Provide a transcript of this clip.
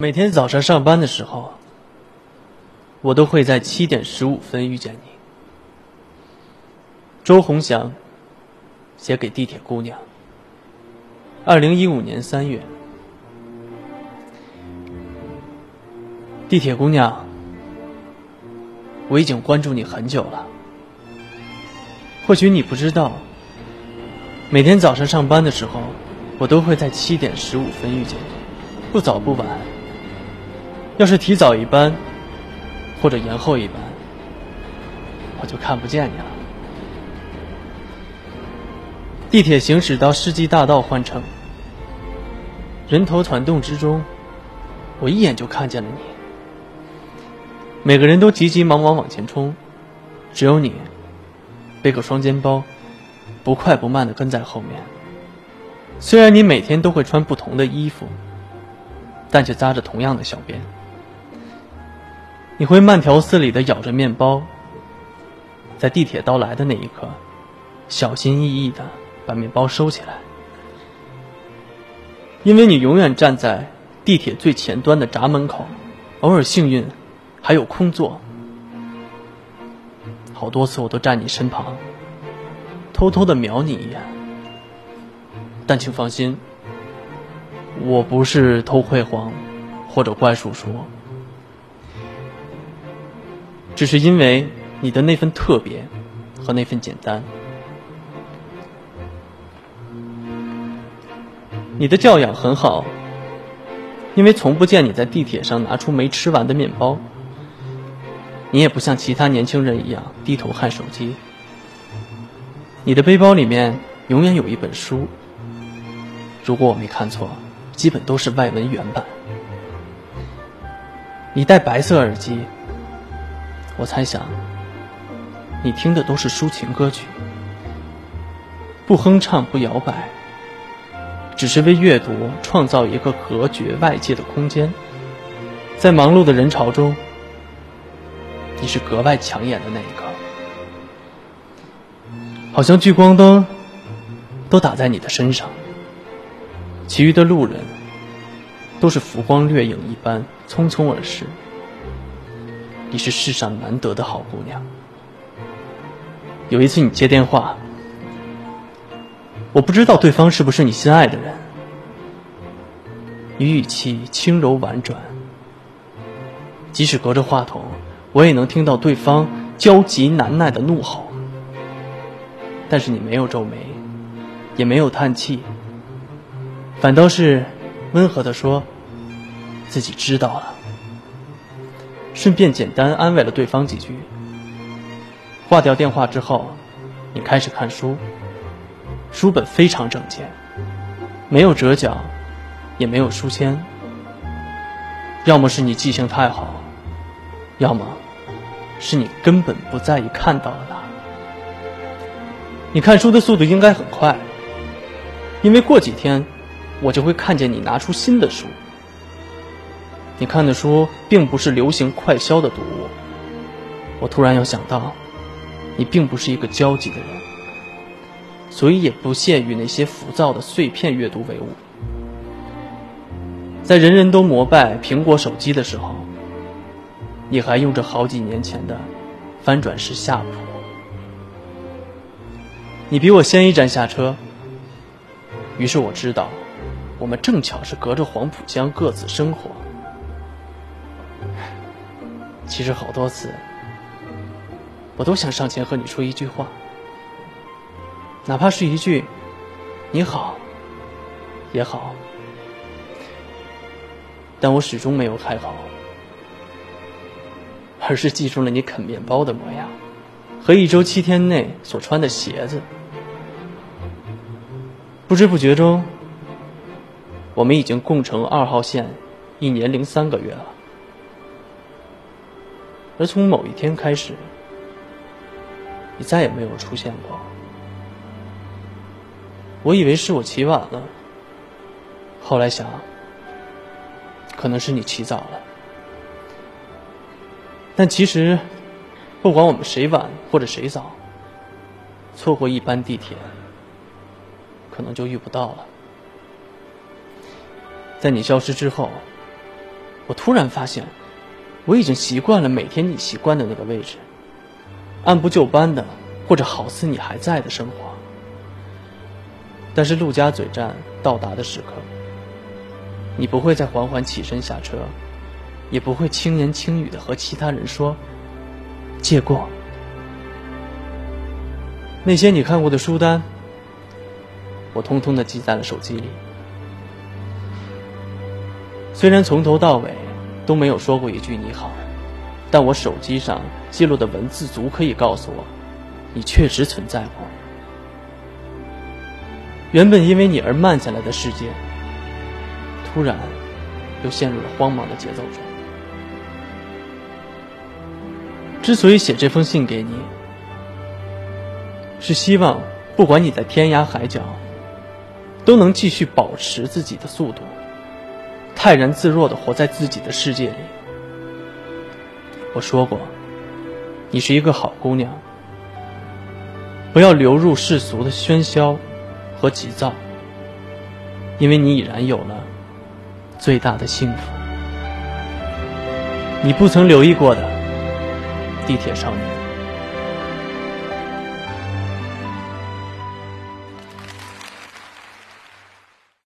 每天早上上班的时候，我都会在七点十五分遇见你。周鸿祥写给地铁姑娘。二零一五年三月，地铁姑娘，我已经关注你很久了。或许你不知道，每天早上上班的时候，我都会在七点十五分遇见你，不早不晚。要是提早一班，或者延后一班，我就看不见你了。地铁行驶到世纪大道换乘，人头攒动之中，我一眼就看见了你。每个人都急急忙忙往前冲，只有你背个双肩包，不快不慢的跟在后面。虽然你每天都会穿不同的衣服，但却扎着同样的小辫。你会慢条斯理的咬着面包，在地铁到来的那一刻，小心翼翼的把面包收起来，因为你永远站在地铁最前端的闸门口，偶尔幸运还有空座。好多次我都站你身旁，偷偷的瞄你一眼，但请放心，我不是偷窥狂或者怪叔叔。只是因为你的那份特别和那份简单，你的教养很好，因为从不见你在地铁上拿出没吃完的面包。你也不像其他年轻人一样低头看手机，你的背包里面永远有一本书，如果我没看错，基本都是外文原版。你戴白色耳机。我猜想，你听的都是抒情歌曲，不哼唱，不摇摆，只是为阅读创造一个隔绝外界的空间。在忙碌的人潮中，你是格外抢眼的那一个，好像聚光灯都打在你的身上，其余的路人都是浮光掠影一般匆匆而逝。你是世上难得的好姑娘。有一次你接电话，我不知道对方是不是你心爱的人。你语气轻柔婉转，即使隔着话筒，我也能听到对方焦急难耐的怒吼。但是你没有皱眉，也没有叹气，反倒是温和的说：“自己知道了。”顺便简单安慰了对方几句。挂掉电话之后，你开始看书，书本非常整洁，没有折角，也没有书签。要么是你记性太好，要么是你根本不在意看到了它。你看书的速度应该很快，因为过几天我就会看见你拿出新的书。你看的书并不是流行快消的读物。我突然又想到，你并不是一个焦急的人，所以也不屑与那些浮躁的碎片阅读为伍。在人人都膜拜苹果手机的时候，你还用着好几年前的翻转式夏普。你比我先一站下车，于是我知道，我们正巧是隔着黄浦江各自生活。其实好多次，我都想上前和你说一句话，哪怕是一句“你好”也好，但我始终没有开口，而是记住了你啃面包的模样和一周七天内所穿的鞋子。不知不觉中，我们已经共乘二号线一年零三个月了。而从某一天开始，你再也没有出现过。我以为是我起晚了，后来想，可能是你起早了。但其实，不管我们谁晚或者谁早，错过一班地铁，可能就遇不到了。在你消失之后，我突然发现，我已经习惯了每天你习惯的那个位置，按部就班的过着好似你还在的生活。但是陆家嘴站到达的时刻，你不会再缓缓起身下车，也不会轻言轻语的和其他人说“借过”。那些你看过的书单，我通通的记在了手机里。虽然从头到尾都没有说过一句你好，但我手机上记录的文字足可以告诉我，你确实存在过。原本因为你而慢下来的世界，突然又陷入了慌忙的节奏中。之所以写这封信给你，是希望不管你在天涯海角，都能继续保持自己的速度。泰然自若的活在自己的世界里。我说过，你是一个好姑娘，不要流入世俗的喧嚣和急躁，因为你已然有了最大的幸福。你不曾留意过的地铁少年。